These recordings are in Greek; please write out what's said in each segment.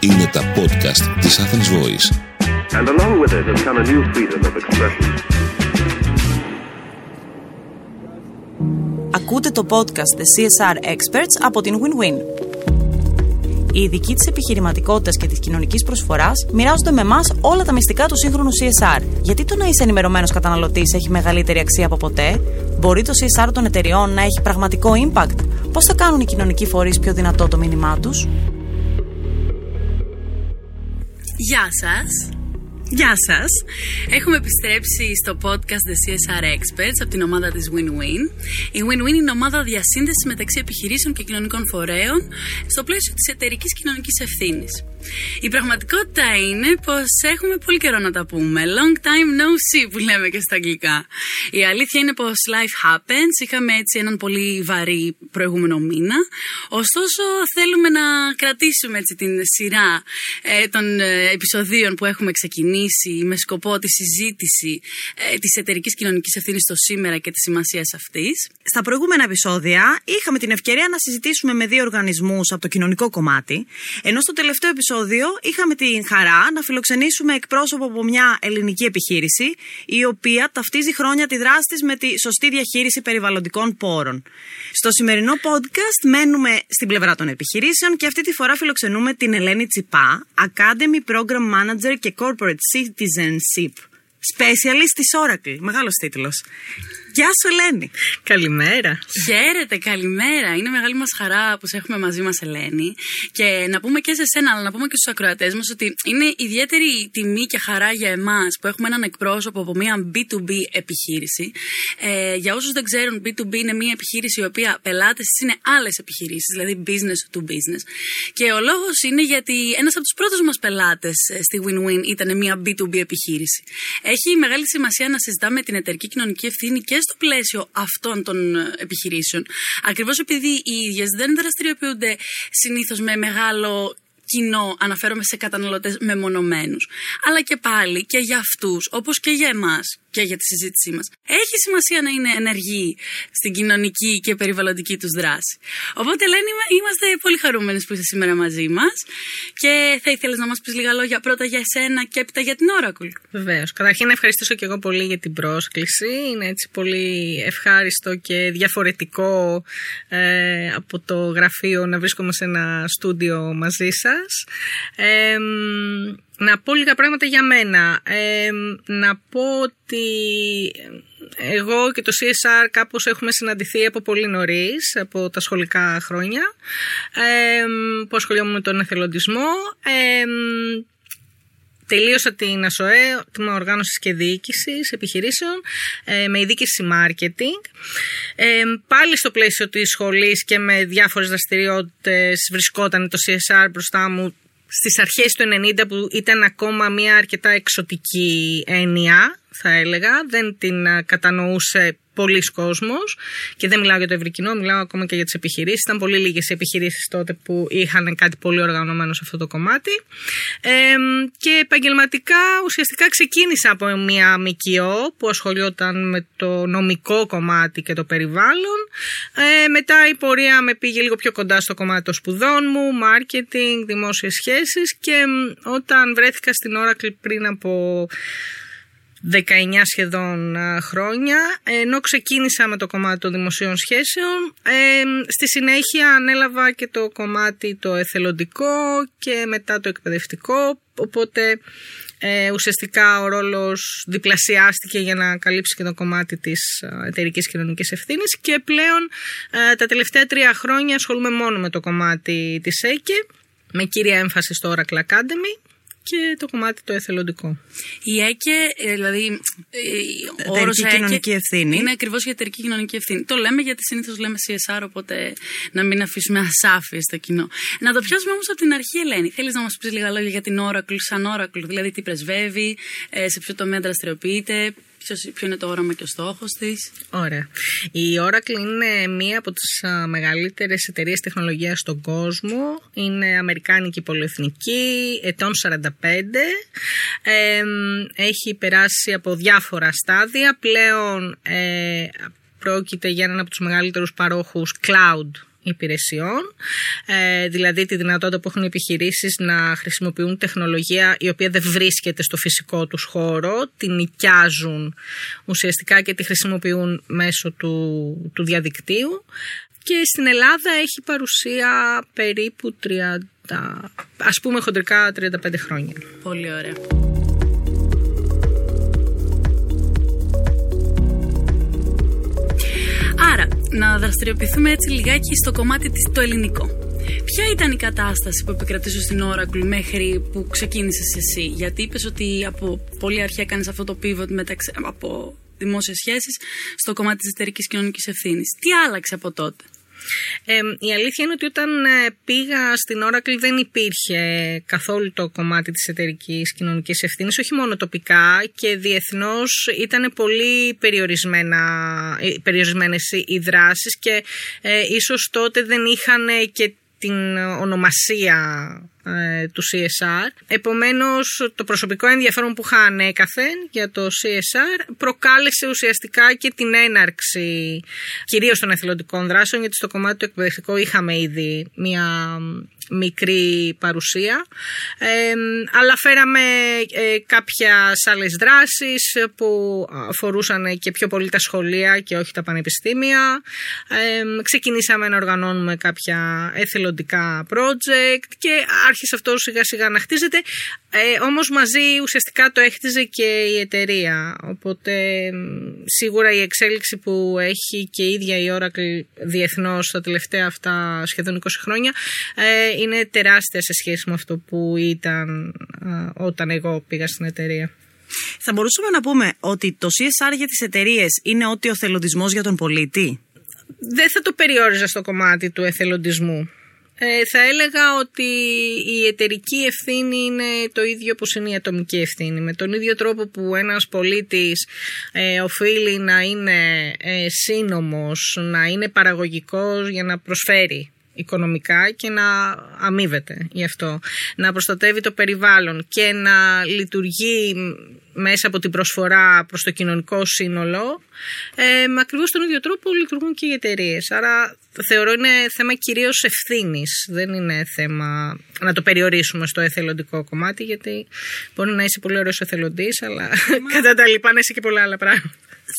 Είναι τα podcast της Athens Voice. And along with it has come a new freedom of expression. Ακούτε το podcast The CSR Experts από την Win-Win. Οι ειδικοί της επιχειρηματικότητας και της κοινωνικής προσφοράς μοιράζονται με εμάς όλα τα μυστικά του σύγχρονου CSR. Γιατί το να είσαι ενημερωμένος καταναλωτής έχει μεγαλύτερη αξία από ποτέ, Μπορεί το CSR των εταιριών να έχει πραγματικό impact, Πώς θα κάνουν οι κοινωνικοί φορείς πιο δυνατό το μήνυμά τους; Γεια σας! Γεια σας! Έχουμε επιστρέψει στο podcast The CSR Experts από την ομάδα της Win-Win. Η Win-Win είναι ομάδα διασύνδεσης μεταξύ επιχειρήσεων και κοινωνικών φορέων στο πλαίσιο της εταιρικής κοινωνικής ευθύνης. Η πραγματικότητα είναι πως έχουμε πολύ καιρό να τα πούμε. Long time no see που λέμε και στα αγγλικά. Η αλήθεια είναι πως life happens. Είχαμε έτσι έναν πολύ βαρύ προηγούμενο μήνα. Ωστόσο, θέλουμε να κρατήσουμε έτσι την σειρά ε, των ε, επεισοδίων που έχουμε ξεκινήσει με σκοπό τη συζήτηση ε, της εταιρικής κοινωνικής ευθύνης στο σήμερα και της σημασίας αυτής. Στα προηγούμενα επεισόδια είχαμε την ευκαιρία να συζητήσουμε με δύο οργανισμούς από το κοινωνικό κομμάτι, ενώ στο τελευταίο επεισόδιο είχαμε την χαρά να φιλοξενήσουμε εκπρόσωπο από μια ελληνική επιχείρηση, η οποία ταυτίζει χρόνια τη δράση της με τη σωστή διαχείριση περιβαλλοντικών πόρων. Στο σημερινό podcast μένουμε στην πλευρά των επιχειρήσεων και αυτή τη φορά φιλοξενούμε την Ελένη Τσιπά, Academy Program Manager και Corporate Citizenship Specialist της Oracle. Μεγάλος τίτλος. Γεια σου, Ελένη. Καλημέρα. Χαίρετε, καλημέρα. Είναι μεγάλη μας χαρά που σε έχουμε μαζί μας, Ελένη. Και να πούμε και σε σένα, αλλά να πούμε και στους ακροατές μας ότι είναι ιδιαίτερη τιμή και χαρά για εμάς που έχουμε έναν εκπρόσωπο από μια B2B επιχείρηση. Ε, για όσους δεν ξέρουν, B2B είναι μια επιχείρηση η οποία πελάτες είναι άλλες επιχειρήσεις, δηλαδή business to business. Και ο λόγος είναι γιατί ένας από τους πρώτους μας πελάτες ε, στη Win-Win ήταν μια B2B επιχείρηση. Έχει μεγάλη σημασία να συζητάμε την εταιρική κοινωνική ευθύνη και στο πλαίσιο αυτών των ε, επιχειρήσεων. Ακριβώς επειδή οι ίδιες δεν δραστηριοποιούνται συνήθως με μεγάλο κοινό, αναφέρομαι σε καταναλωτές μεμονωμένους. Αλλά και πάλι και για αυτούς, όπως και για εμάς και για τη συζήτησή μας, έχει σημασία να είναι ενεργοί στην κοινωνική και περιβαλλοντική τους δράση. Οπότε λένε είμαστε πολύ χαρούμενοι που είσαι σήμερα μαζί μας και θα ήθελες να μας πεις λίγα λόγια πρώτα για εσένα και έπειτα για την Oracle. Βεβαίως. Καταρχήν να ευχαριστήσω και εγώ πολύ για την πρόσκληση. Είναι έτσι πολύ ευχάριστο και διαφορετικό ε, από το γραφείο να βρίσκομαι σε ένα στούντιο μαζί σας να πω λίγα πράγματα για μένα. να πω ότι εγώ και το CSR κάπως έχουμε συναντηθεί από πολύ νωρίς, από τα σχολικά χρόνια, ε, που ασχολιόμουν με τον εθελοντισμό. Τελείωσα την ΑΣΟΕ, τμήμα οργάνωση και διοίκησης επιχειρήσεων, ε, με ειδίκηση marketing. Ε, πάλι στο πλαίσιο της σχολής και με διάφορες δραστηριότητες βρισκόταν το CSR μπροστά μου στις αρχές του 90 που ήταν ακόμα μια αρκετά εξωτική έννοια θα έλεγα, δεν την κατανοούσε πολλοί κόσμος και δεν μιλάω για το ευρύ κοινό, μιλάω ακόμα και για τις επιχειρήσεις. Ήταν πολύ λίγες οι επιχειρήσεις τότε που είχαν κάτι πολύ οργανωμένο σε αυτό το κομμάτι. Ε, και επαγγελματικά ουσιαστικά ξεκίνησα από μια ΜΚΟ που ασχολιόταν με το νομικό κομμάτι και το περιβάλλον. Ε, μετά η πορεία με πήγε λίγο πιο κοντά στο κομμάτι των σπουδών μου, marketing, δημόσιες σχέσεις και όταν βρέθηκα στην Oracle πριν από 19 σχεδόν χρόνια ενώ ξεκίνησα με το κομμάτι των δημοσίων σχέσεων. Ε, στη συνέχεια ανέλαβα και το κομμάτι το εθελοντικό και μετά το εκπαιδευτικό οπότε ε, ουσιαστικά ο ρόλος διπλασιάστηκε για να καλύψει και το κομμάτι της εταιρικής κοινωνικής ευθύνης και πλέον ε, τα τελευταία τρία χρόνια ασχολούμαι μόνο με το κομμάτι της ΕΚΕ με κύρια έμφαση στο Oracle Academy και το κομμάτι το εθελοντικό. Η ΕΚΕ, ε, δηλαδή. Ο όρος κοινωνική ευθύνη. Είναι ακριβώς η εταιρική κοινωνική ευθύνη. Το λέμε γιατί συνήθως λέμε CSR, οπότε να μην αφήσουμε ασάφειε στο κοινό. Να το πιάσουμε όμως από την αρχή, Ελένη. Θέλεις να μας πεις λίγα λόγια για την Oracle σαν Oracle, δηλαδή τι πρεσβεύει, ε, σε ποιο τομέα δραστηριοποιείται, ποιος είναι το όραμα και ο στόχος της. Ωραία. Η Oracle είναι μία από τις μεγαλύτερες εταιρείες τεχνολογίας στον κόσμο. Είναι αμερικάνικη πολυεθνική, ετών 45. έχει περάσει από διάφορα στάδια. Πλέον ε, πρόκειται για έναν από τους μεγαλύτερους παρόχους cloud υπηρεσιών, ε, δηλαδή τη δυνατότητα που έχουν οι επιχειρήσεις να χρησιμοποιούν τεχνολογία η οποία δεν βρίσκεται στο φυσικό τους χώρο, την νοικιάζουν ουσιαστικά και τη χρησιμοποιούν μέσω του, του διαδικτύου και στην Ελλάδα έχει παρουσία περίπου 30, ας πούμε χοντρικά 35 χρόνια. Πολύ ωραία. Να δραστηριοποιηθούμε έτσι λιγάκι στο κομμάτι της, το ελληνικό. Ποια ήταν η κατάσταση που επικρατούσε στην Oracle μέχρι που ξεκίνησες εσύ, Γιατί είπες ότι από πολύ αρχαία κάνεις αυτό το pivot μεταξύ, από δημόσιες σχέσεις στο κομμάτι της εταιρικής κοινωνικής ευθύνης. Τι άλλαξε από τότε; Ε, η αλήθεια είναι ότι όταν ε, πήγα στην Oracle δεν υπήρχε καθόλου το κομμάτι της εταιρικής κοινωνικής ευθύνης, όχι μόνο τοπικά και διεθνώς ήταν πολύ περιορισμένα, ε, περιορισμένες οι δράσεις και ε, ίσως τότε δεν είχαν και την ονομασία ε, του CSR. Επομένως το προσωπικό ενδιαφέρον που είχα ανέκαθεν για το CSR προκάλεσε ουσιαστικά και την έναρξη κυρίως των εθελοντικών δράσεων γιατί στο κομμάτι του εκπαιδευτικού είχαμε ήδη μια μικρή παρουσία αλλά φέραμε ε, κάποια άλλες δράσεις που αφορούσαν και πιο πολύ τα σχολεία και όχι τα πανεπιστήμια ξεκινήσαμε να οργανώνουμε κάποια εθελοντικά project και άρχισε αυτό σιγά σιγά να χτίζεται ε, όμως μαζί ουσιαστικά το έχτιζε και η εταιρεία οπότε σίγουρα η εξέλιξη που έχει και η ίδια η Oracle διεθνώς τα τελευταία αυτά σχεδόν 20 χρόνια ε, είναι τεράστια σε σχέση με αυτό που ήταν όταν εγώ πήγα στην εταιρεία. Θα μπορούσαμε να πούμε ότι το CSR για τις εταιρείες είναι ότι ο θελοντισμός για τον πολίτη; Δεν θα το περιόριζα στο κομμάτι του εθελοντισμού. Ε, θα έλεγα ότι η εταιρική ευθύνη είναι το ίδιο όπως είναι η ατομική ευθύνη. Με τον ίδιο τρόπο που ένας πολίτης ε, οφείλει να είναι ε, σύνομος, να είναι παραγωγικός για να προσφέρει οικονομικά και να αμείβεται γι' αυτό. Να προστατεύει το περιβάλλον και να λειτουργεί μέσα από την προσφορά προς το κοινωνικό σύνολο ε, με ακριβώς τον ίδιο τρόπο λειτουργούν και οι εταιρείες. Άρα θεωρώ είναι θέμα κυρίως ευθύνης. Δεν είναι θέμα να το περιορίσουμε στο εθελοντικό κομμάτι γιατί μπορεί να είσαι πολύ ωραίος εθελοντής αλλά κατά τα λοιπά να είσαι και πολλά άλλα πράγματα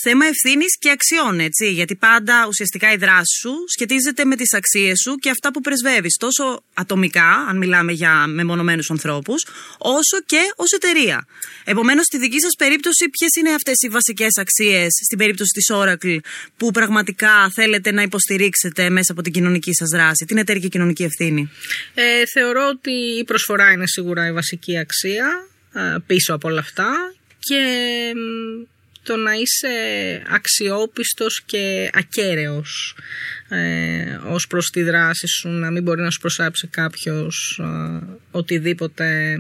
θέμα ευθύνης και αξιών, έτσι. Γιατί πάντα ουσιαστικά η δράση σου σχετίζεται με τις αξίες σου και αυτά που πρεσβεύεις, τόσο ατομικά, αν μιλάμε για μεμονωμένους ανθρώπους, όσο και ως εταιρεία. Επομένως, στη δική σας περίπτωση, ποιες είναι αυτές οι βασικές αξίες στην περίπτωση της Oracle που πραγματικά θέλετε να υποστηρίξετε μέσα από την κοινωνική σας δράση, την εταιρική κοινωνική ευθύνη; Ε, θεωρώ ότι η προσφορά είναι σίγουρα η βασική αξία ε, πίσω από όλα αυτά και το να είσαι αξιόπιστος και ακέραιος ε, ως προς τη δράση σου, να μην μπορεί να σου προσάψει κάποιος ε, οτιδήποτε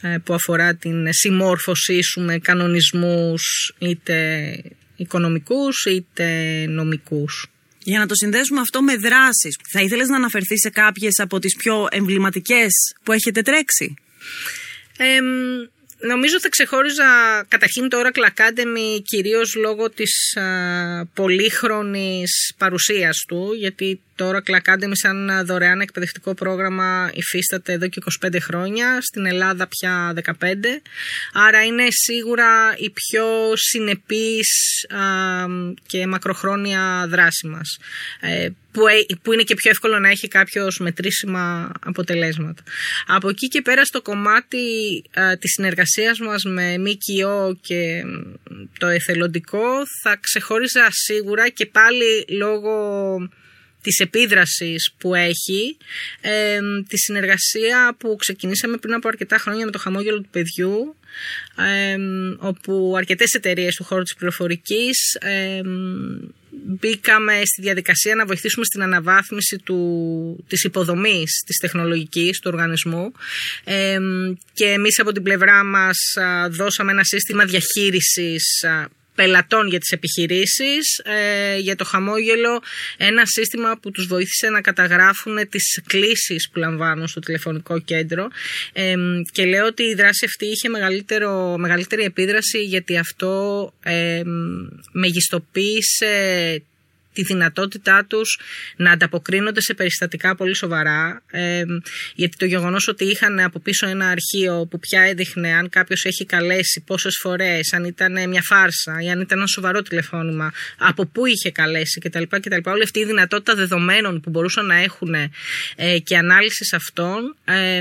ε, που αφορά την συμμόρφωσή σου με κανονισμούς είτε οικονομικούς είτε νομικούς. Για να το συνδέσουμε αυτό με δράσεις, θα ήθελες να αναφερθείς σε κάποιες από τις πιο εμβληματικές που έχετε τρέξει; Νομίζω θα ξεχώριζα καταρχήν το Oracle Academy κυρίως λόγω της α, πολύχρονης παρουσίας του γιατί το Oracle Academy σαν δωρεάν εκπαιδευτικό πρόγραμμα υφίσταται εδώ και 25 χρόνια, στην Ελλάδα πια 15. Άρα είναι σίγουρα η πιο συνεπής και μακροχρόνια δράση μας. Ε, που, ε, που είναι και πιο εύκολο να έχει κάποιος μετρήσιμα αποτελέσματα. Από εκεί και πέρα στο κομμάτι α, της συνεργασίας μας με ΜΚΟ και το εθελοντικό θα ξεχώριζα σίγουρα και πάλι λόγω της επίδρασης που έχει, ε, τη συνεργασία που ξεκινήσαμε πριν από αρκετά χρόνια με το χαμόγελο του παιδιού, ε, όπου αρκετές εταιρείες του χώρου της πληροφορικής ε, μπήκαμε στη διαδικασία να βοηθήσουμε στην αναβάθμιση του, της υποδομής της τεχνολογικής του οργανισμού. Και εμείς από την πλευρά μας δώσαμε ένα σύστημα διαχείρισης πελατών για τις επιχειρήσεις, ε, για το χαμόγελο ένα σύστημα που τους βοήθησε να καταγράφουν τις κλήσεις που λαμβάνουν στο τηλεφωνικό κέντρο. Ε, και λέω ότι η δράση αυτή είχε μεγαλύτερο, μεγαλύτερη επίδραση γιατί αυτό ε, μεγιστοποίησε τη δυνατότητά τους να ανταποκρίνονται σε περιστατικά πολύ σοβαρά ε, γιατί το γεγονός ότι είχαν από πίσω ένα αρχείο που πια έδειχνε αν κάποιος έχει καλέσει πόσες φορές, αν ήταν μια φάρσα ή αν ήταν ένα σοβαρό τηλεφώνημα, από πού είχε καλέσει κτλ. κτλ. Όλη αυτή η δυνατότητα δεδομένων που μπορούσαν να έχουν ε, και ανάλυσης αυτών ε,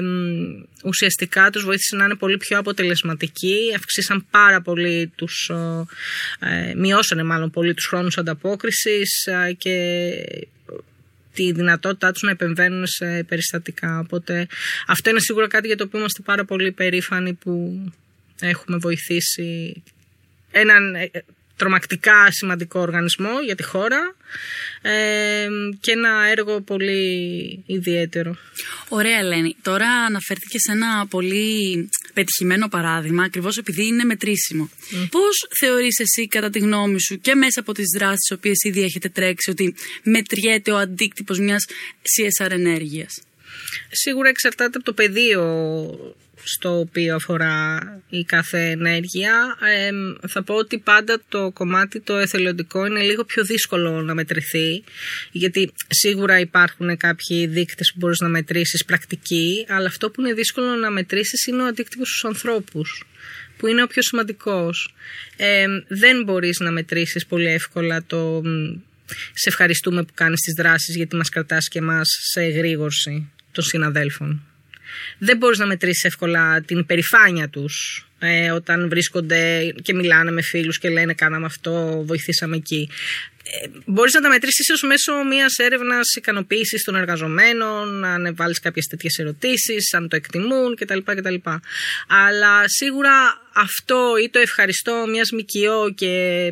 ουσιαστικά τους βοήθησε να είναι πολύ πιο αποτελεσματικοί, αυξήσαν πάρα πολύ τους, ε, μειώσανε μάλλον πολύ τους χρόνους ανταπόκρισης ε, και τη δυνατότητά τους να επεμβαίνουν σε περιστατικά. Οπότε αυτό είναι σίγουρα κάτι για το οποίο είμαστε πάρα πολύ περήφανοι που έχουμε βοηθήσει έναν ε, τρομακτικά σημαντικό οργανισμό για τη χώρα ε, και ένα έργο πολύ ιδιαίτερο. Ωραία Ελένη. Τώρα αναφέρθηκες σε ένα πολύ πετυχημένο παράδειγμα ακριβώς επειδή είναι μετρήσιμο. Mm. Πώς θεωρείς εσύ κατά τη γνώμη σου και μέσα από τις δράσεις τις οποίες ήδη έχετε τρέξει ότι μετριέται ο αντίκτυπος μιας CSR ενέργειας; Σίγουρα εξαρτάται από το πεδίο στο οποίο αφορά η κάθε ενέργεια. θα πω ότι πάντα το κομμάτι το εθελοντικό είναι λίγο πιο δύσκολο να μετρηθεί γιατί σίγουρα υπάρχουν κάποιοι δείκτες που μπορείς να μετρήσεις πρακτικοί αλλά αυτό που είναι δύσκολο να μετρήσεις είναι ο αντίκτυπος στους ανθρώπους που είναι ο πιο σημαντικός. δεν μπορείς να μετρήσεις πολύ εύκολα το σε ευχαριστούμε που κάνεις τις δράσεις γιατί μας κρατάς και εμάς σε εγρήγορση των συναδέλφων δεν μπορείς να μετρήσεις εύκολα την υπερηφάνεια τους ε, όταν βρίσκονται και μιλάνε με φίλους και λένε κάναμε αυτό, βοηθήσαμε εκεί. Ε, μπορείς να τα μετρήσεις ίσως μέσω μιας έρευνας ικανοποίησης των εργαζομένων, αν βάλεις κάποιες τέτοιες ερωτήσεις, αν το εκτιμούν κτλ. κτλ. Αλλά σίγουρα αυτό ή το ευχαριστώ μιας ΜΚΟ και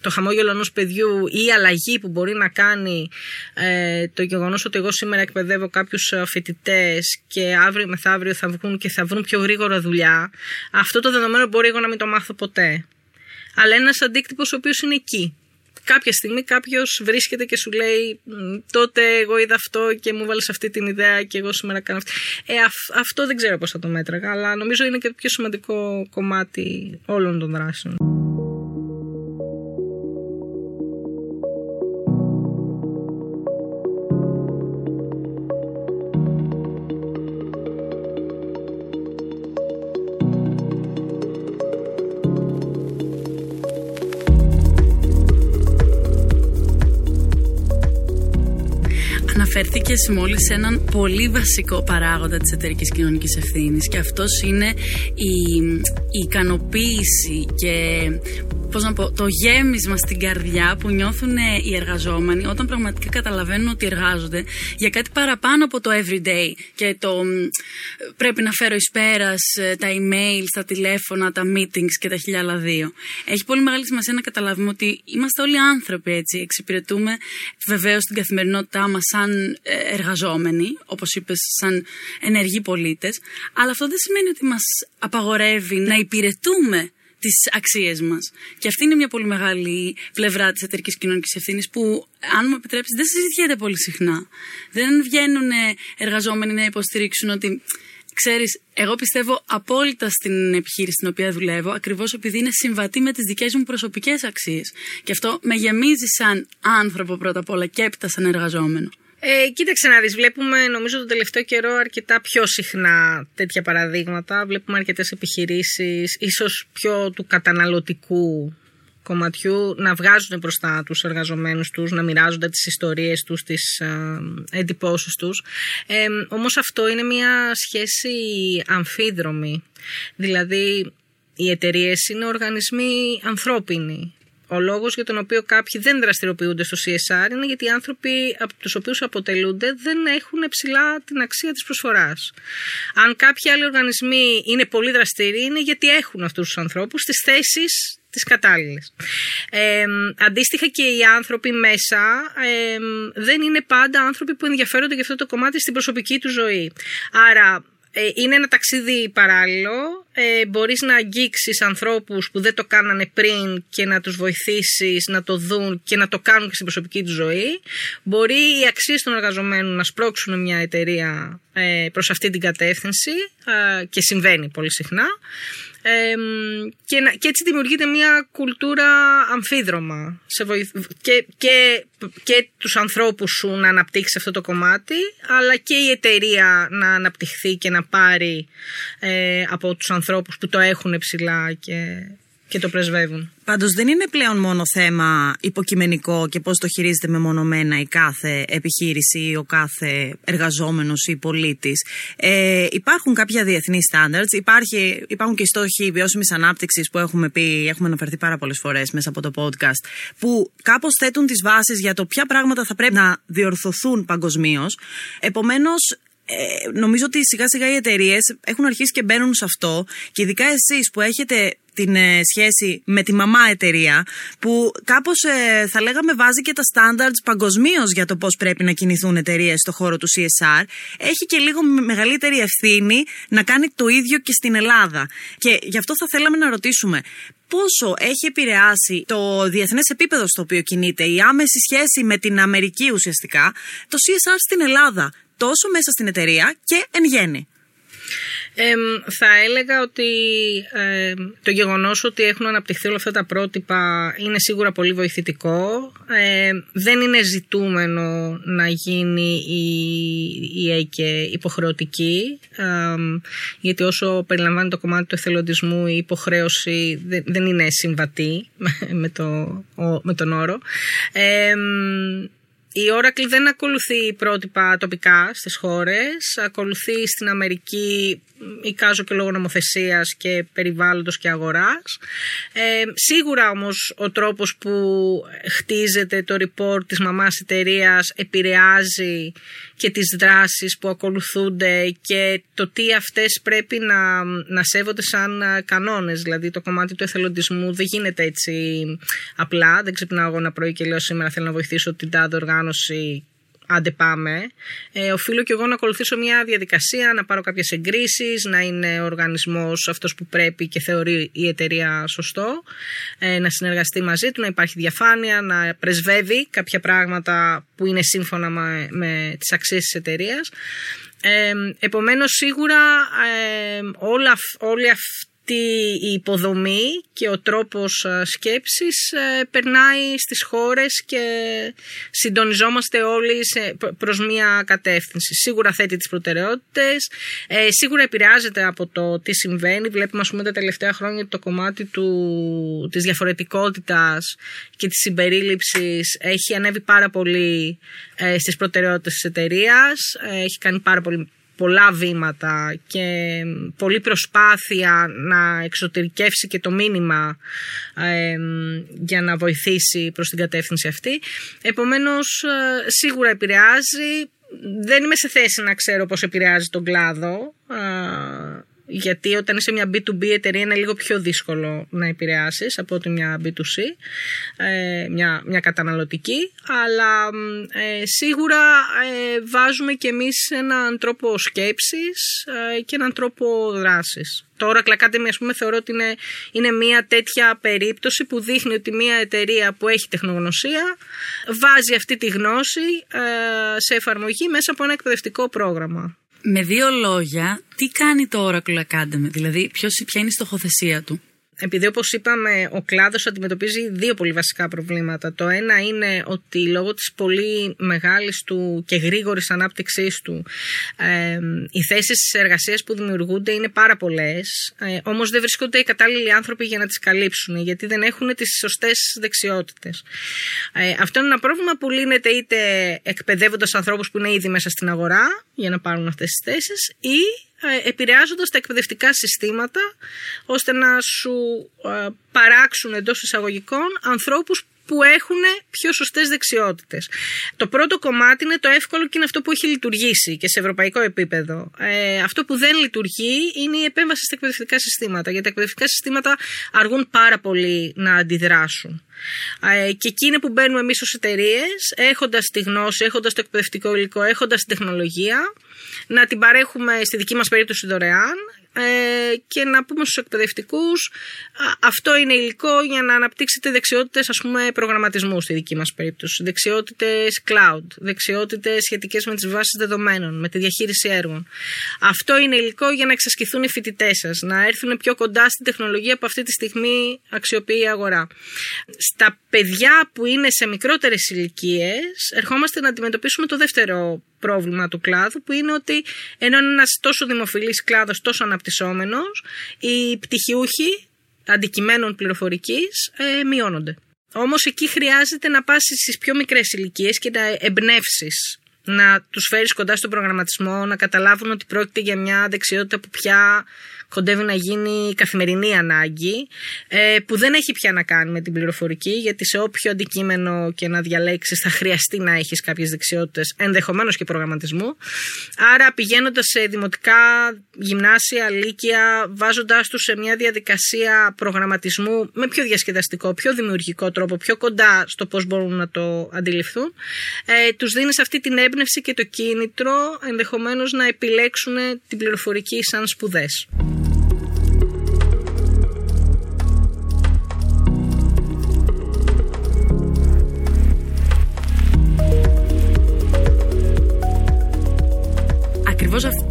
το χαμόγελο ενός παιδιού ή η αλλαγή που μπορεί να κάνει ε, το γεγονός ότι εγώ σήμερα εκπαιδεύω κάποιους φοιτητές και αύριο μεθαύριο θα βγουν και θα βρουν πιο γρήγορα δουλειά, αυτό το δεδομένο μπορεί εγώ να μην το μάθω ποτέ. Αλλά ένας αντίκτυπος ο οποίος είναι εκεί κάποια στιγμή κάποιος βρίσκεται και σου λέει τότε εγώ είδα αυτό και μου βάλες αυτή την ιδέα και εγώ σήμερα κάνω αυτή. Ε, αυτό δεν ξέρω πώς θα το μέτραγα, αλλά νομίζω είναι και το πιο σημαντικό κομμάτι όλων των δράσεων. Αναφέρθηκε μόλι σε έναν πολύ βασικό παράγοντα της εταιρικής κοινωνικής ευθύνης. Και αυτός είναι η, η ικανοποίηση και πώς να πω, το γέμισμα στην καρδιά που νιώθουν οι εργαζόμενοι όταν πραγματικά καταλαβαίνουν ότι εργάζονται για κάτι παραπάνω από το everyday και το πρέπει να φέρω εις πέρας ε, τα email, τα τηλέφωνα, τα meetings και τα χιλιάλα δύο. Έχει πολύ μεγάλη σημασία να καταλάβουμε ότι είμαστε όλοι άνθρωποι έτσι, εξυπηρετούμε βεβαίως την καθημερινότητά μας σαν ε, εργαζόμενοι, όπως είπες, σαν ενεργοί πολίτες, αλλά αυτό δεν σημαίνει ότι μας απαγορεύει να υπηρετούμε τις αξίες μας. Και αυτή είναι μια πολύ μεγάλη πλευρά της εταιρικής κοινωνικής ευθύνης που, αν μου επιτρέψεις, δεν συζητιέται πολύ συχνά. Δεν βγαίνουν εργαζόμενοι να υποστηρίξουν ότι. Ξέρεις, εγώ πιστεύω απόλυτα στην επιχείρηση στην οποία δουλεύω, ακριβώς επειδή είναι συμβατή με τις δικές μου προσωπικές αξίες. Και αυτό με γεμίζει σαν άνθρωπο πρώτα απ' όλα και έπειτα σαν εργαζόμενο. Ε, κοίταξε να δεις, βλέπουμε νομίζω τον τελευταίο καιρό αρκετά πιο συχνά τέτοια παραδείγματα. Βλέπουμε αρκετές επιχειρήσεις, ίσως πιο του καταναλωτικού κομματιού να βγάζουν μπροστά τους εργαζομένους τους, να μοιράζονται τις ιστορίες τους, τις ε, εντυπώσεις τους. Ε, όμως αυτό είναι μια σχέση αμφίδρομη. Δηλαδή οι εταιρείες είναι οργανισμοί ανθρώπινοι. Ο λόγος για τον οποίο κάποιοι δεν δραστηριοποιούνται στο CSR είναι γιατί οι άνθρωποι από τους οποίους αποτελούνται δεν έχουν ψηλά την αξία της προσφοράς. Αν κάποιοι άλλοι οργανισμοί είναι πολύ δραστηριοί είναι γιατί έχουν αυτούς τους ανθρώπους στις θέσεις τις κατάλληλες. Ε, αντίστοιχα και οι άνθρωποι μέσα ε, δεν είναι πάντα άνθρωποι που ενδιαφέρονται για αυτό το κομμάτι στην προσωπική τους ζωή. Άρα ε, είναι ένα ταξίδι παράλληλο. Ε, μπορείς να αγγίξεις ανθρώπους που δεν το κάνανε πριν και να τους βοηθήσεις να το δουν και να το κάνουν και στην προσωπική τους ζωή. Μπορεί οι αξίες των εργαζομένων να σπρώξουν μια εταιρεία ε, προς αυτή την κατεύθυνση ε, και συμβαίνει πολύ συχνά. Ε, και, να- και έτσι δημιουργείται μια κουλτούρα αμφίδρομα. Σε βοηθ- και, και, και τους ανθρώπους σου να αναπτύξεις αυτό το κομμάτι αλλά και η εταιρεία να αναπτυχθεί και να πάρει ε, από τους ανθρώπους που το έχουν ψηλά και, και το πρεσβεύουν. Πάντως δεν είναι πλέον μόνο θέμα υποκειμενικό και πώς το χειρίζεται μεμονωμένα η κάθε επιχείρηση ή ο κάθε εργαζόμενος ή πολίτης. Ε, υπάρχουν κάποια διεθνή standards, υπάρχει, υπάρχουν και οι στόχοι βιώσιμης ανάπτυξης που έχουμε πει, έχουμε αναφερθεί πάρα πολλές φορές μέσα από το podcast, που κάπως θέτουν τις βάσεις για το ποια πράγματα θα πρέπει να διορθωθούν παγκοσμίως. Επομένως, ε, νομίζω ότι σιγά σιγά οι εταιρείες έχουν αρχίσει και μπαίνουν σε αυτό και ειδικά εσείς που έχετε την ε, σχέση με τη μαμά εταιρεία που κάπως ε, θα λέγαμε βάζει και τα standards παγκοσμίως για το πώς πρέπει να κινηθούν εταιρείες στο χώρο του CSR έχει και λίγο με- μεγαλύτερη ευθύνη να κάνει το ίδιο και στην Ελλάδα και γι' αυτό θα θέλαμε να ρωτήσουμε πόσο έχει επηρεάσει το διεθνές επίπεδο στο οποίο κινείται η άμεση σχέση με την Αμερική ουσιαστικά το CSR στην Ελλάδα τόσο μέσα στην εταιρεία και εν γέννη; Εμ, θα έλεγα ότι εμ, το γεγονός ότι έχουν αναπτυχθεί όλα αυτά τα πρότυπα είναι σίγουρα πολύ βοηθητικό. Ε, δεν είναι ζητούμενο να γίνει η, η ΕΚΕ υποχρεωτική, εμ, γιατί όσο περιλαμβάνει το κομμάτι του εθελοντισμού η υποχρέωση δεν, δεν είναι συμβατή με, το, ο- με τον όρο. Εμ, η Oracle δεν ακολουθεί πρότυπα τοπικά στις χώρες, ακολουθεί στην Αμερική εικάζω και λόγω νομοθεσίας και περιβάλλοντος και αγοράς. Ε, σίγουρα όμως ο τρόπος που χτίζεται το report της μαμάς εταιρείας επηρεάζει και τις δράσεις που ακολουθούνται και το τι αυτές πρέπει να, να σέβονται σαν α, κανόνες. Δηλαδή το κομμάτι του εθελοντισμού δεν γίνεται έτσι απλά. Δεν ξυπνάω εγώ ένα πρωί και λέω σήμερα θέλω να βοηθήσω την τάδε οργάνωση άντε πάμε. Ε, οφείλω και εγώ να ακολουθήσω μια διαδικασία, να πάρω κάποιες εγκρίσεις, να είναι ο οργανισμός αυτός που πρέπει και θεωρεί η εταιρεία σωστό, ε, να συνεργαστεί μαζί του, να υπάρχει διαφάνεια, να πρεσβεύει κάποια πράγματα που είναι σύμφωνα με, με τις αξίες της εταιρείας. Ε, επομένως σίγουρα ε, όλα, αυ- όλη αυτή η υποδομή και ο τρόπος ε, σκέψης ε, περνάει στις χώρες και συντονιζόμαστε όλοι σε, προ- προς μία κατεύθυνση. Σίγουρα θέτει τις προτεραιότητες, ε, σίγουρα επηρεάζεται από το τι συμβαίνει. Βλέπουμε ας πούμε τα τελευταία χρόνια ότι το κομμάτι του, της διαφορετικότητας και της συμπερίληψης έχει ανέβει πάρα πολύ ε, στις προτεραιότητες της εταιρείας, ε, έχει κάνει πάρα πολύ πολλά βήματα και πολλή προσπάθεια να εξωτερικεύσει και το μήνυμα ε, για να βοηθήσει προς την κατεύθυνση αυτή. Επομένως, ε, σίγουρα επηρεάζει. Δεν είμαι σε θέση να ξέρω πώς επηρεάζει τον κλάδο, ε, γιατί όταν είσαι μια B2B εταιρεία είναι λίγο πιο δύσκολο να επηρεάσεις από ότι μια B2C, ε, μια, μια καταναλωτική, αλλά μ, ε, σίγουρα ε, βάζουμε και εμείς έναν τρόπο σκέψης ε, και έναν τρόπο δράσης. Το Oracle Academy, ας πούμε, θεωρώ ότι είναι, είναι μια τέτοια περίπτωση που δείχνει ότι μια εταιρεία που έχει τεχνογνωσία βάζει αυτή τη γνώση ε, σε εφαρμογή μέσα από ένα εκπαιδευτικό πρόγραμμα. Με δύο λόγια, τι κάνει το Oracle Academy, δηλαδή ποιος, ποια είναι η στοχοθεσία του; Επειδή όπως είπαμε ο κλάδος αντιμετωπίζει δύο πολύ βασικά προβλήματα. Το ένα είναι ότι λόγω της πολύ μεγάλης του και γρήγορης ανάπτυξής του ε, οι θέσεις εργασίας που δημιουργούνται είναι πάρα πολλές ε, όμως δεν βρίσκονται οι κατάλληλοι άνθρωποι για να τις καλύψουν γιατί δεν έχουν τις σωστές δεξιότητες. Ε, αυτό είναι ένα πρόβλημα που λύνεται είτε εκπαιδεύοντας ανθρώπους που είναι ήδη μέσα στην αγορά για να πάρουν αυτές τις θέσεις ή ε, επηρεάζοντας τα εκπαιδευτικά συστήματα ώστε να σου ε, παράξουν εντός εισαγωγικών ανθρώπους που έχουν πιο σωστές δεξιότητες. Το πρώτο κομμάτι είναι το εύκολο και είναι αυτό που έχει λειτουργήσει και σε ευρωπαϊκό επίπεδο. Ε, αυτό που δεν λειτουργεί είναι η επέμβαση στα εκπαιδευτικά συστήματα. Γιατί τα εκπαιδευτικά συστήματα αργούν πάρα πολύ να αντιδράσουν. Ε, και εκεί είναι που μπαίνουμε εμείς ως εταιρείες, έχοντας τη γνώση, έχοντας το εκπαιδευτικό υλικό, έχοντας την τεχνολογία, να την παρέχουμε στη δική μας περίπτωση δωρεάν ε, και να πούμε στους εκπαιδευτικούς αυτό είναι υλικό για να αναπτύξετε δεξιότητες ας πούμε προγραμματισμού στη δική μας περίπτωση, δεξιότητες cloud, δεξιότητες σχετικές με τις βάσεις δεδομένων, με τη διαχείριση έργων. Αυτό είναι υλικό για να εξασκηθούν οι φοιτητές σας, να έρθουν πιο κοντά στην τεχνολογία που αυτή τη στιγμή αξιοποιεί η αγορά. Στα παιδιά που είναι σε μικρότερες ηλικίες, ερχόμαστε να αντιμετωπίσουμε το δεύτερο πρόβλημα του κλάδου που είναι ότι ενώ είναι ένας τόσο δημοφιλής κλάδος, τόσο αναπτυσσόμενος, οι πτυχιούχοι αντικειμένων πληροφορικής ε, μειώνονται. Όμως εκεί χρειάζεται να πάσει στις πιο μικρές ηλικίες και να εμπνεύσεις να τους φέρεις κοντά στον προγραμματισμό, να καταλάβουν ότι πρόκειται για μια δεξιότητα που πια κοντεύει να γίνει καθημερινή ανάγκη, ε, που δεν έχει πια να κάνει με την πληροφορική, γιατί σε όποιο αντικείμενο και να διαλέξεις θα χρειαστεί να έχεις κάποιες δεξιότητες, ενδεχομένως και προγραμματισμού. Άρα, πηγαίνοντας σε δημοτικά γυμνάσια, λύκεια, βάζοντάς τους σε μια διαδικασία προγραμματισμού με πιο διασκεδαστικό, πιο δημιουργικό τρόπο, πιο κοντά στο πώς μπορούν να το αντιληφθούν, ε, τους δίνεις αυτή την έμπνευση και το κίνητρο ενδεχομένως να επιλέξουν την πληροφορική σαν σπουδές.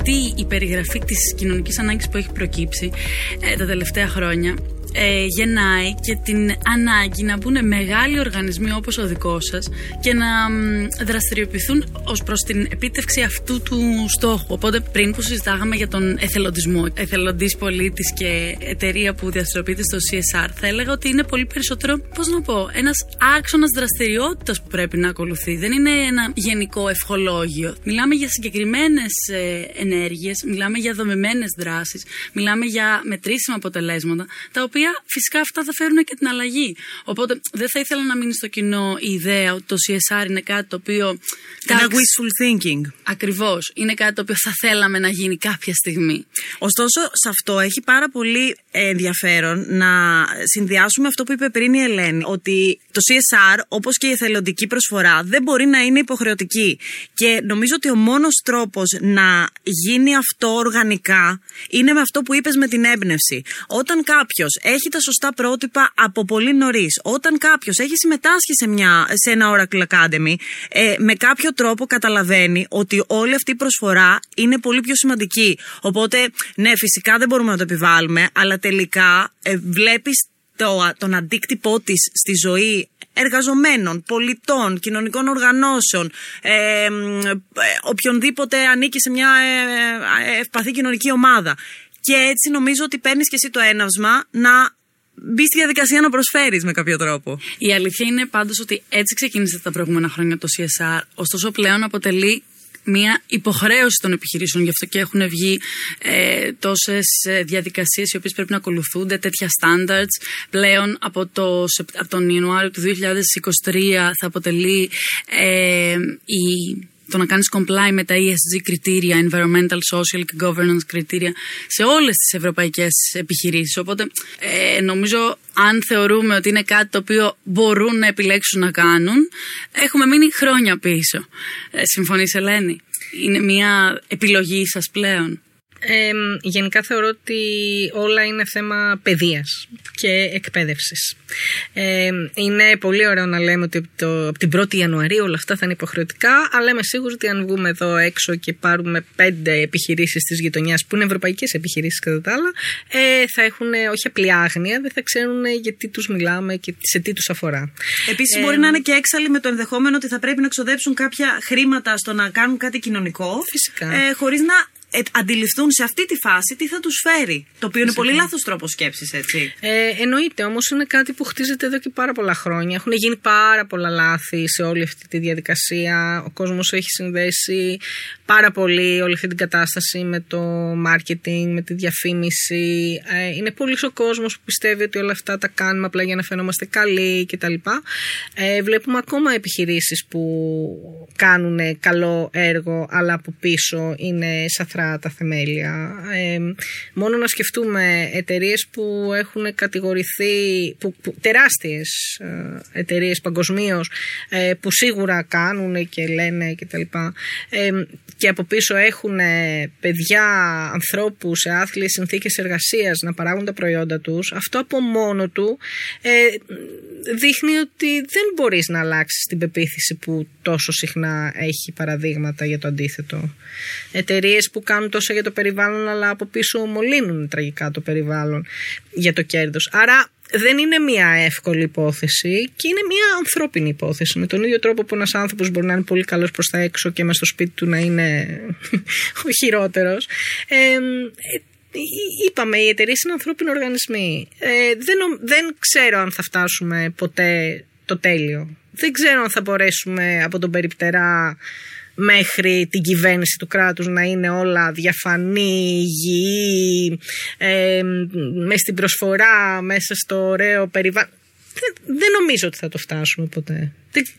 Αυτή η περιγραφή της κοινωνικής ανάγκης που έχει προκύψει ε, τα τελευταία χρόνια ε, γεννάει και την ανάγκη να μπουν μεγάλοι οργανισμοί όπως ο δικός σας και να δραστηριοποιηθούν ως προς την επίτευξη αυτού του στόχου. Οπότε πριν που συζητάγαμε για τον εθελοντισμό, εθελοντής πολίτης και εταιρεία που δραστηριοποιείται στο CSR, θα έλεγα ότι είναι πολύ περισσότερο, πώς να πω, ένας άξονας δραστηριότητας που πρέπει να ακολουθεί. Δεν είναι ένα γενικό ευχολόγιο. Μιλάμε για συγκεκριμένες ε, ενέργειες, μιλάμε για δομημένες δράσεις, μιλάμε για μετρήσιμα αποτελέσματα, τα οποία φυσικά αυτά θα φέρουν και την αλλαγή. Οπότε δεν θα ήθελα να μείνει στο κοινό η ιδέα ότι το CSR είναι κάτι το οποίο. Ένα wishful thinking. Ακριβώς. Είναι κάτι το οποίο θα θέλαμε να γίνει κάποια στιγμή. Ωστόσο, σε αυτό έχει πάρα πολύ ενδιαφέρον να συνδυάσουμε αυτό που είπε πριν η Ελένη. Ότι το CSR, όπως και η εθελοντική προσφορά, δεν μπορεί να είναι υποχρεωτική. Και νομίζω ότι ο μόνος τρόπος να γίνει αυτό οργανικά είναι με αυτό που είπες με την έμπνευση. Όταν κάποιος έχει τα σωστά πρότυπα από πολύ νωρίς. Όταν κάποιος έχει συμμετάσχει σε, μια, σε ένα Oracle Academy, ε, με κάποιο τρόπο καταλαβαίνει ότι όλη αυτή η προσφορά είναι πολύ πιο σημαντική. Οπότε, ναι, φυσικά δεν μπορούμε να το επιβάλλουμε, αλλά τελικά ε, βλέπεις το, τον αντίκτυπό της στη ζωή εργαζομένων, πολιτών, κοινωνικών οργανώσεων, ε, ε οποιονδήποτε ανήκει σε μια ε, ε, ευπαθή κοινωνική ομάδα. Και έτσι νομίζω ότι παίρνεις και εσύ το έναυσμα να μπει στη διαδικασία να προσφέρεις με κάποιο τρόπο. Η αλήθεια είναι πάντως ότι έτσι ξεκίνησε τα προηγούμενα χρόνια το CSR. Ωστόσο, πλέον αποτελεί μια υποχρέωση των επιχειρήσεων. Γι' αυτό και έχουν βγει ε, τόσες διαδικασίες οι οποίες πρέπει να ακολουθούνται, τέτοια standards. Πλέον από, το, από τον Ιανουάριο του 2023 θα αποτελεί ε, η το να κάνεις comply με τα ESG κριτήρια, environmental, social και governance κριτήρια σε όλες τις ευρωπαϊκές επιχειρήσεις. Οπότε ε, νομίζω αν θεωρούμε ότι είναι κάτι το οποίο μπορούν να επιλέξουν να κάνουν, έχουμε μείνει χρόνια πίσω. Ε, συμφωνείς Ελένη; Είναι μια επιλογή σας πλέον; Ε, γενικά θεωρώ ότι όλα είναι θέμα παιδείας και εκπαίδευσης. Ε, είναι πολύ ωραίο να λέμε ότι από, το, από την 1η Ιανουαρίου όλα αυτά θα είναι υποχρεωτικά, αλλά είμαι σίγουρη ότι αν βγούμε εδώ έξω και πάρουμε πέντε επιχειρήσεις της γειτονιάς που είναι ευρωπαϊκές επιχειρήσεις κατά τα άλλα, ε, θα έχουν όχι απλή άγνοια, δεν θα ξέρουν γιατί τους μιλάμε και σε τι τους αφορά. Επίσης μπορεί να είναι και έξαλλοι με το ενδεχόμενο ότι θα πρέπει να ξοδέψουν κάποια χρήματα στο να κάνουν κάτι κοινωνικό, Φυσικά. Ε, χωρίς να ε, αντιληφθούν σε αυτή τη φάση τι θα τους φέρει. Το οποίο είναι πολύ λάθος τρόπος σκέψης, έτσι. Ε, εννοείται, όμως είναι κάτι που χτίζεται εδώ και πάρα πολλά χρόνια. Έχουν γίνει πάρα πολλά λάθη σε όλη αυτή τη διαδικασία. Ο κόσμος έχει συνδέσει πάρα πολύ όλη αυτή την κατάσταση με το marketing, με τη διαφήμιση. Ε, είναι πολύ ο κόσμος που πιστεύει ότι όλα αυτά τα κάνουμε απλά για να φαινόμαστε καλοί κτλ. Ε, βλέπουμε ακόμα επιχειρήσεις που κάνουν καλό έργο, αλλά από πίσω είναι σαθρά τα θεμέλια. Ε, μόνο να σκεφτούμε εταιρείες που έχουν κατηγορηθεί, που, που, τεράστιες ε, εταιρείες παγκοσμίως ε, που σίγουρα κάνουν και λένε κτλ. Ε, και από πίσω έχουν παιδιά, ανθρώπους σε άθλιες συνθήκες εργασίας να παράγουν τα προϊόντα τους, αυτό από μόνο του ε, δείχνει ότι δεν μπορείς να αλλάξεις την πεποίθηση που τόσο συχνά έχει παραδείγματα για το αντίθετο. Εταιρείες που κάνουν τόσο για το περιβάλλον αλλά από πίσω μολύνουν τραγικά το περιβάλλον για το κέρδος. Άρα δεν είναι μια εύκολη υπόθεση και είναι μια ανθρώπινη υπόθεση. Με τον ίδιο τρόπο που ένας άνθρωπος μπορεί να είναι πολύ καλός προς τα έξω και μες στο σπίτι του να είναι ο χειρότερος. Ε, είπαμε, οι εταιρείες είναι ανθρώπινοι οργανισμοί. Ε, δεν, δεν ξέρω αν θα φτάσουμε ποτέ το τέλειο. Δεν ξέρω αν θα μπορέσουμε από τον περιπτερά μέχρι την κυβέρνηση του κράτους να είναι όλα διαφανή, υγιή, ε, μέσα στην προσφορά, μέσα στο ωραίο περιβάλλον. Δεν, νομίζω ότι θα το φτάσουμε ποτέ.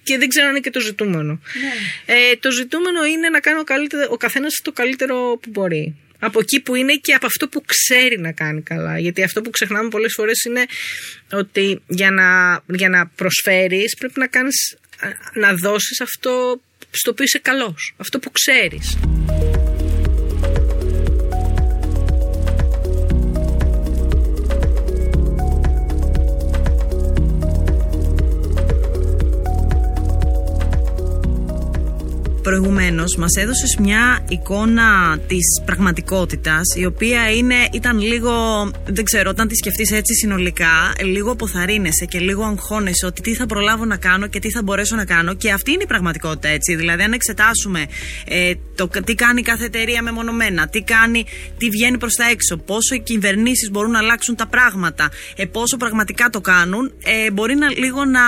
Και δεν ξέρω αν είναι και το ζητούμενο. Ναι. Ε, το ζητούμενο είναι να κάνει ο, ο καθένας το καλύτερο που μπορεί. Από εκεί που είναι και από αυτό που ξέρει να κάνει καλά. Γιατί αυτό που ξεχνάμε πολλές φορές είναι ότι για να, για να προσφέρεις πρέπει να κάνεις να δώσεις αυτό στο οποίο είσαι καλός, αυτό που ξέρεις. Προηγουμένως μας έδωσες μια εικόνα της πραγματικότητας, η οποία είναι, ήταν λίγο, δεν ξέρω, όταν τη σκεφτείς έτσι συνολικά, λίγο αποθαρρύνεσαι και λίγο αγχώνεσαι ότι τι θα προλάβω να κάνω και τι θα μπορέσω να κάνω. Και αυτή είναι η πραγματικότητα, έτσι. Δηλαδή, αν εξετάσουμε ε, το τι κάνει κάθε εταιρεία μεμονωμένα, τι κάνει, τι βγαίνει προς τα έξω, πόσο οι κυβερνήσεις μπορούν να αλλάξουν τα πράγματα, ε, πόσο πραγματικά το κάνουν, ε, μπορεί να, λίγο να,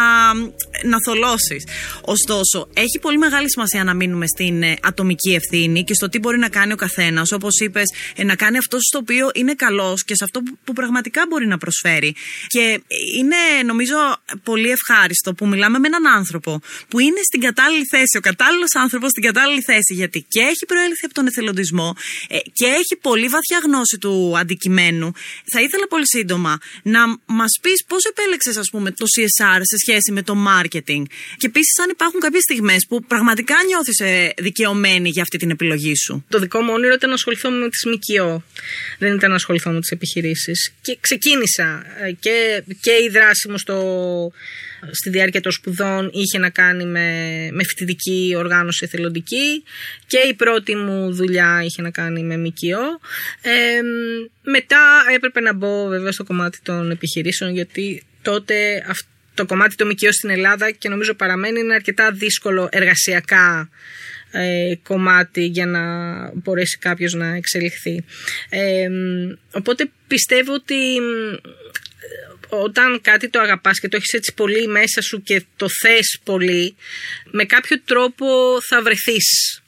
να θολώσεις. Ωστόσο, έχει πολύ μεγάλη σημασία να μην μείνουμε στην ε, ατομική ευθύνη και στο τι μπορεί να κάνει ο καθένας. Όπως είπες, ε, να κάνει αυτό στο οποίο είναι καλός και σε αυτό που, πραγματικά μπορεί να προσφέρει. Και είναι, νομίζω, πολύ ευχάριστο που μιλάμε με έναν άνθρωπο που είναι στην κατάλληλη θέση, ο κατάλληλος άνθρωπος στην κατάλληλη θέση, γιατί και έχει προέλθει από τον εθελοντισμό ε, και έχει πολύ βαθιά γνώση του αντικειμένου. Θα ήθελα πολύ σύντομα να μας πεις πώς επέλεξες, ας πούμε, το CSR σε σχέση με το marketing. Και επίσης, αν υπάρχουν κάποιες στιγμές που πραγματικά νιώθεις δικαιωμένη για αυτή την επιλογή σου; Το δικό μου όνειρο ήταν να ασχοληθώ με τις ΜΚΟ. Δεν ήταν να ασχοληθώ με τις επιχειρήσεις. Και ξεκίνησα ε, και, και η δράση μου στο, στη διάρκεια των σπουδών είχε να κάνει με, με φοιτητική οργάνωση εθελοντική και η πρώτη μου δουλειά είχε να κάνει με ΜΚΟ. Ε, μετά έπρεπε να μπω βέβαια στο κομμάτι των επιχειρήσεων γιατί τότε αυτό το κομμάτι το ΜΚΟ στην Ελλάδα και νομίζω παραμένει είναι αρκετά δύσκολο εργασιακά ε, κομμάτι για να μπορέσει κάποιος να εξελιχθεί. Ε, οπότε πιστεύω ότι όταν κάτι το αγαπάς και το έχεις έτσι πολύ μέσα σου και το θες πολύ, με κάποιο τρόπο θα βρεθείς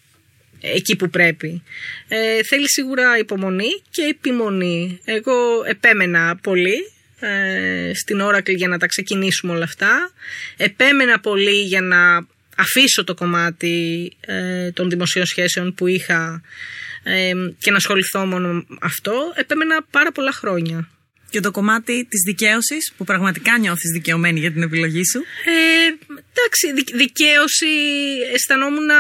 εκεί που πρέπει. Ε, θέλεις σίγουρα υπομονή και επιμονή. Εγώ επέμενα πολύ ε, στην Oracle για να τα ξεκινήσουμε όλα αυτά. Επέμενα πολύ για να αφήσω το κομμάτι ε, των δημοσίων σχέσεων που είχα ε, και να ασχοληθώ μόνο αυτό. Επέμενα πάρα πολλά χρόνια και το κομμάτι της δικαίωσης που πραγματικά νιώθεις δικαιωμένη για την επιλογή σου; Ε, εντάξει, δικαίωση αισθανόμουν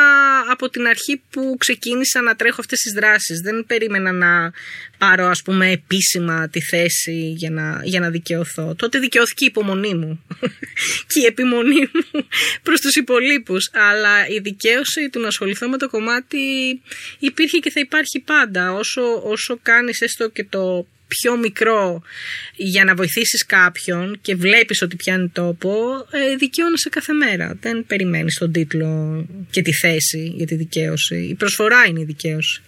από την αρχή που ξεκίνησα να τρέχω αυτές τις δράσεις. Δεν περίμενα να πάρω ας πούμε επίσημα τη θέση για να, για να δικαιωθώ. Τότε δικαιώθηκε η υπομονή μου και η επιμονή μου προς τους υπολείπους. Αλλά η δικαίωση του να ασχοληθώ με το κομμάτι υπήρχε και θα υπάρχει πάντα. Όσο, όσο κάνεις έστω και το πιο μικρό για να βοηθήσεις κάποιον και βλέπεις ότι πιάνει τόπο, ε, δικαιώνεσαι κάθε μέρα. Δεν περιμένεις τον τίτλο και τη θέση για τη δικαίωση. Η προσφορά είναι η δικαίωση.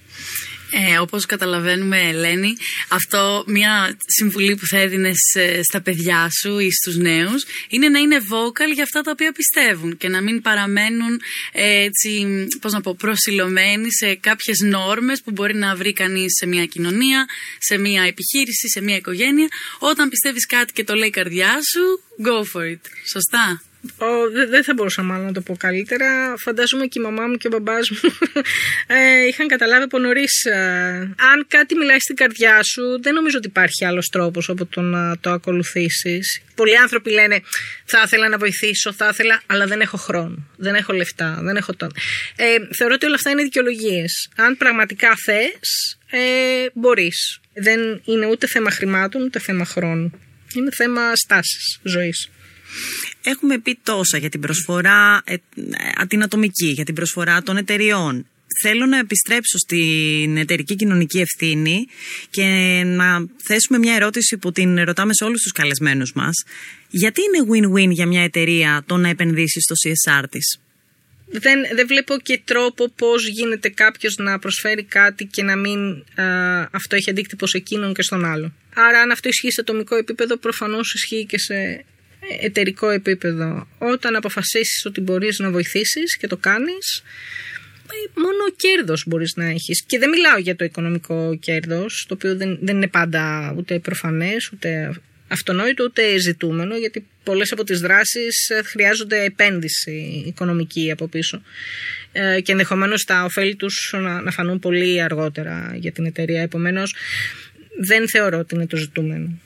Ε, όπως καταλαβαίνουμε Ελένη, αυτό μια συμβουλή που θα έδινες στα παιδιά σου ή στους νέους είναι να είναι vocal για αυτά τα οποία πιστεύουν και να μην παραμένουν ε, έτσι, πώς να πω, προσιλωμένοι σε κάποιες νόρμες που μπορεί να βρει κανείς σε μια κοινωνία, σε μια επιχείρηση, σε μια οικογένεια. Όταν πιστεύεις κάτι και το λέει η καρδιά σου, go for it. Σωστά; Δεν θα μπορούσα μάλλον να το πω καλύτερα. Φαντάζομαι και η μαμά μου και ο μπαμπάς μου ε, είχαν καταλάβει από νωρίς. Ε, αν κάτι μιλάει στην καρδιά σου, δεν νομίζω ότι υπάρχει άλλος τρόπος από το να το ακολουθήσεις. Πολλοί άνθρωποι λένε Θα ήθελα να βοηθήσω, θα ήθελα, αλλά δεν έχω χρόνο. Δεν έχω λεφτά, δεν έχω τον. Ε, θεωρώ ότι όλα αυτά είναι δικαιολογίες. Αν πραγματικά θες, ε, μπορείς. Δεν είναι ούτε θέμα χρημάτων, ούτε θέμα χρόνου. Είναι θέμα στάσης ζωής. Έχουμε πει τόσα για την προσφορά ε, την ατομική, για την προσφορά των εταιριών. Θέλω να επιστρέψω στην εταιρική κοινωνική ευθύνη και να θέσουμε μια ερώτηση που την ρωτάμε σε όλους τους καλεσμένους μας. Γιατί είναι win-win για μια εταιρεία το να επενδύσει στο CSR της; Δεν, δεν βλέπω και τρόπο πώς γίνεται κάποιος να προσφέρει κάτι και να μην αυτό έχει αντίκτυπο σε εκείνον και στον άλλο. Άρα αν αυτό ισχύει σε ατομικό επίπεδο προφανώς ισχύει και σε εταιρικό επίπεδο. Όταν αποφασίσεις ότι μπορείς να βοηθήσεις και το κάνεις, μόνο κέρδος μπορείς να έχεις. Και δεν μιλάω για το οικονομικό κέρδος, το οποίο δεν, δεν είναι πάντα ούτε προφανές, ούτε αυτονόητο, ούτε ζητούμενο, γιατί πολλές από τις δράσεις χρειάζονται επένδυση οικονομική από πίσω ε, και ενδεχομένως τα ωφέλη τους να, να φανούν πολύ αργότερα για την εταιρεία. Επομένως, δεν θεωρώ ότι είναι το ζητούμενο.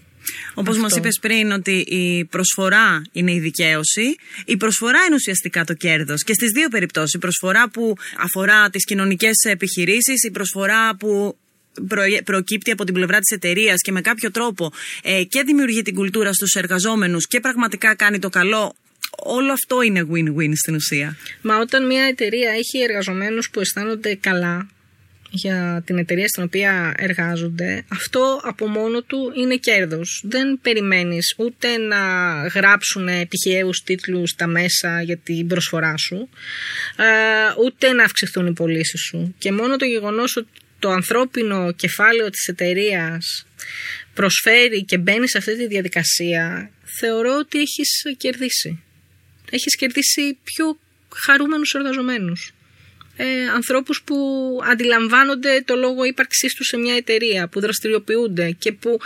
Όπως μας είπες πριν, ότι η προσφορά είναι η δικαίωση, η προσφορά είναι ουσιαστικά το κέρδος. Και στις δύο περιπτώσεις. Η προσφορά που αφορά τις κοινωνικές επιχειρήσεις, η προσφορά που προκύπτει από την πλευρά της εταιρείας και με κάποιο τρόπο ε, και δημιουργεί την κουλτούρα στους εργαζόμενους και πραγματικά κάνει το καλό όλο αυτό είναι win-win στην ουσία. Μα όταν μια εταιρεία έχει εργαζομένους που αισθάνονται καλά για την εταιρεία στην οποία εργάζονται, αυτό από μόνο του είναι κέρδος. Δεν περιμένεις ούτε να γράψουν τυχαίους τίτλους στα μέσα για την προσφορά σου, ε, ούτε να αυξηθούν οι πωλήσεις σου. Και μόνο το γεγονός ότι το ανθρώπινο κεφάλαιο της εταιρείας προσφέρει και μπαίνει σε αυτή τη διαδικασία, θεωρώ ότι έχεις κερδίσει. Έχεις κερδίσει πιο χαρούμενους εργαζομένους ε, ανθρώπους που αντιλαμβάνονται το λόγο ύπαρξής τους σε μια εταιρεία, που δραστηριοποιούνται και που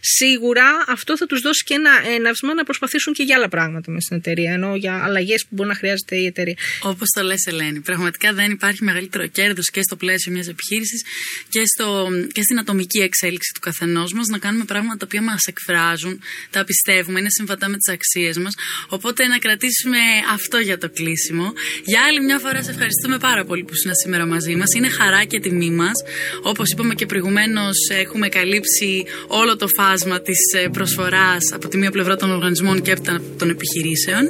σίγουρα αυτό θα τους δώσει και ένα έναυσμα να προσπαθήσουν και για άλλα πράγματα μες στην εταιρεία, ενώ για αλλαγές που μπορεί να χρειάζεται η εταιρεία. Όπως το λες Ελένη, πραγματικά δεν υπάρχει μεγαλύτερο κέρδος και στο πλαίσιο μιας επιχείρησης και, στο, και στην ατομική εξέλιξη του καθενός μας να κάνουμε πράγματα τα οποία μας εκφράζουν, τα πιστεύουμε, είναι συμβατά με τις αξίες μας. Οπότε να κρατήσουμε αυτό για το κλείσιμο. Για άλλη μια φορά σε ευχαριστούμε πάρα πολύ που ήσουν σήμερα μαζί μας. Είναι χαρά και τιμή μας. Όπως είπαμε και προηγουμένως, έχουμε καλύψει όλο το φάσμα της ε, προσφοράς από τη μία πλευρά των οργανισμών και από των επιχειρήσεων.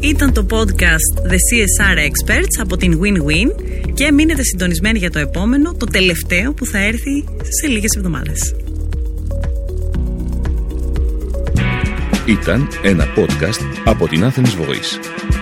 Ήταν το podcast The CSR Experts από την Win-Win και μείνετε συντονισμένοι για το επόμενο, το τελευταίο που θα έρθει σε λίγες εβδομάδες. Ήταν ένα podcast από την Athens Voice.